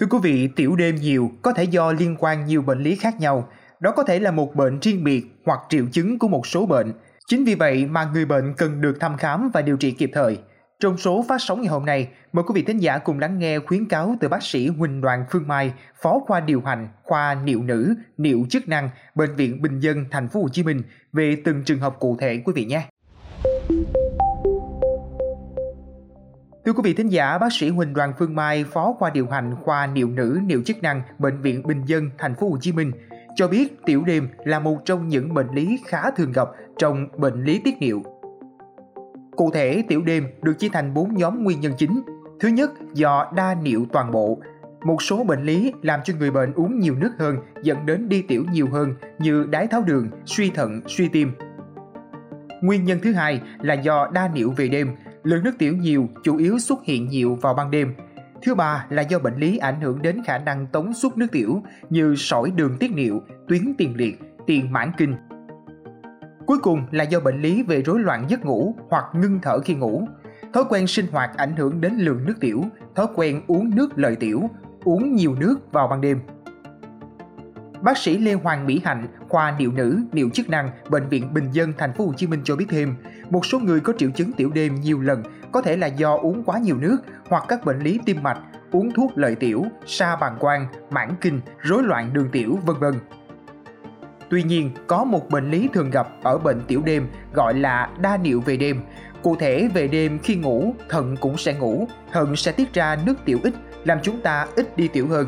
Thưa quý vị, tiểu đêm nhiều có thể do liên quan nhiều bệnh lý khác nhau. Đó có thể là một bệnh riêng biệt hoặc triệu chứng của một số bệnh. Chính vì vậy mà người bệnh cần được thăm khám và điều trị kịp thời. Trong số phát sóng ngày hôm nay, mời quý vị thính giả cùng lắng nghe khuyến cáo từ bác sĩ Huỳnh Đoàn Phương Mai, Phó khoa điều hành khoa niệu nữ, niệu chức năng, Bệnh viện Bình dân Thành phố Hồ Chí Minh về từng trường hợp cụ thể quý vị nhé. Thưa quý vị thính giả, bác sĩ Huỳnh Đoàn Phương Mai, Phó khoa điều hành khoa niệu nữ, niệu chức năng, Bệnh viện Bình dân, Thành phố Hồ Chí Minh cho biết tiểu đêm là một trong những bệnh lý khá thường gặp trong bệnh lý tiết niệu. Cụ thể, tiểu đêm được chia thành 4 nhóm nguyên nhân chính. Thứ nhất, do đa niệu toàn bộ. Một số bệnh lý làm cho người bệnh uống nhiều nước hơn dẫn đến đi tiểu nhiều hơn như đái tháo đường, suy thận, suy tim. Nguyên nhân thứ hai là do đa niệu về đêm, lượng nước tiểu nhiều chủ yếu xuất hiện nhiều vào ban đêm. Thứ ba là do bệnh lý ảnh hưởng đến khả năng tống xuất nước tiểu như sỏi đường tiết niệu, tuyến tiền liệt, tiền mãn kinh. Cuối cùng là do bệnh lý về rối loạn giấc ngủ hoặc ngưng thở khi ngủ. Thói quen sinh hoạt ảnh hưởng đến lượng nước tiểu, thói quen uống nước lợi tiểu, uống nhiều nước vào ban đêm. Bác sĩ Lê Hoàng Mỹ Hạnh, khoa Điều nữ, Điều chức năng, bệnh viện Bình dân thành phố Hồ Chí Minh cho biết thêm, một số người có triệu chứng tiểu đêm nhiều lần có thể là do uống quá nhiều nước hoặc các bệnh lý tim mạch, uống thuốc lợi tiểu, sa bàng quang, mãn kinh, rối loạn đường tiểu, vân vân. Tuy nhiên, có một bệnh lý thường gặp ở bệnh tiểu đêm gọi là đa niệu về đêm. Cụ thể về đêm khi ngủ, thận cũng sẽ ngủ, thận sẽ tiết ra nước tiểu ít, làm chúng ta ít đi tiểu hơn.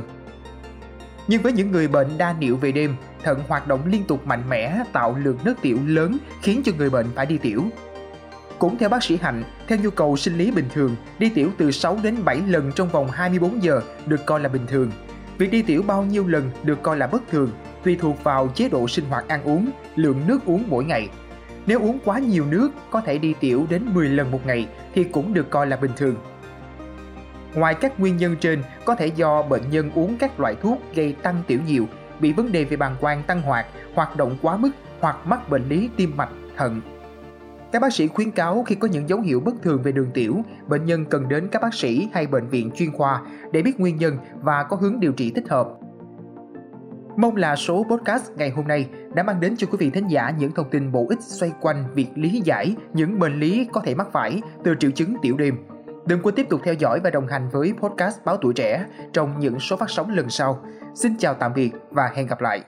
Nhưng với những người bệnh đa niệu về đêm, thận hoạt động liên tục mạnh mẽ tạo lượng nước tiểu lớn khiến cho người bệnh phải đi tiểu. Cũng theo bác sĩ Hạnh, theo nhu cầu sinh lý bình thường, đi tiểu từ 6 đến 7 lần trong vòng 24 giờ được coi là bình thường. Việc đi tiểu bao nhiêu lần được coi là bất thường, tùy thuộc vào chế độ sinh hoạt ăn uống, lượng nước uống mỗi ngày. Nếu uống quá nhiều nước, có thể đi tiểu đến 10 lần một ngày thì cũng được coi là bình thường. Ngoài các nguyên nhân trên, có thể do bệnh nhân uống các loại thuốc gây tăng tiểu nhiều, bị vấn đề về bàng quang tăng hoạt, hoạt động quá mức hoặc mắc bệnh lý tim mạch, thận. Các bác sĩ khuyến cáo khi có những dấu hiệu bất thường về đường tiểu, bệnh nhân cần đến các bác sĩ hay bệnh viện chuyên khoa để biết nguyên nhân và có hướng điều trị thích hợp. Mong là số podcast ngày hôm nay đã mang đến cho quý vị thính giả những thông tin bổ ích xoay quanh việc lý giải những bệnh lý có thể mắc phải từ triệu chứng tiểu đêm Đừng quên tiếp tục theo dõi và đồng hành với podcast Báo Tuổi Trẻ trong những số phát sóng lần sau. Xin chào tạm biệt và hẹn gặp lại.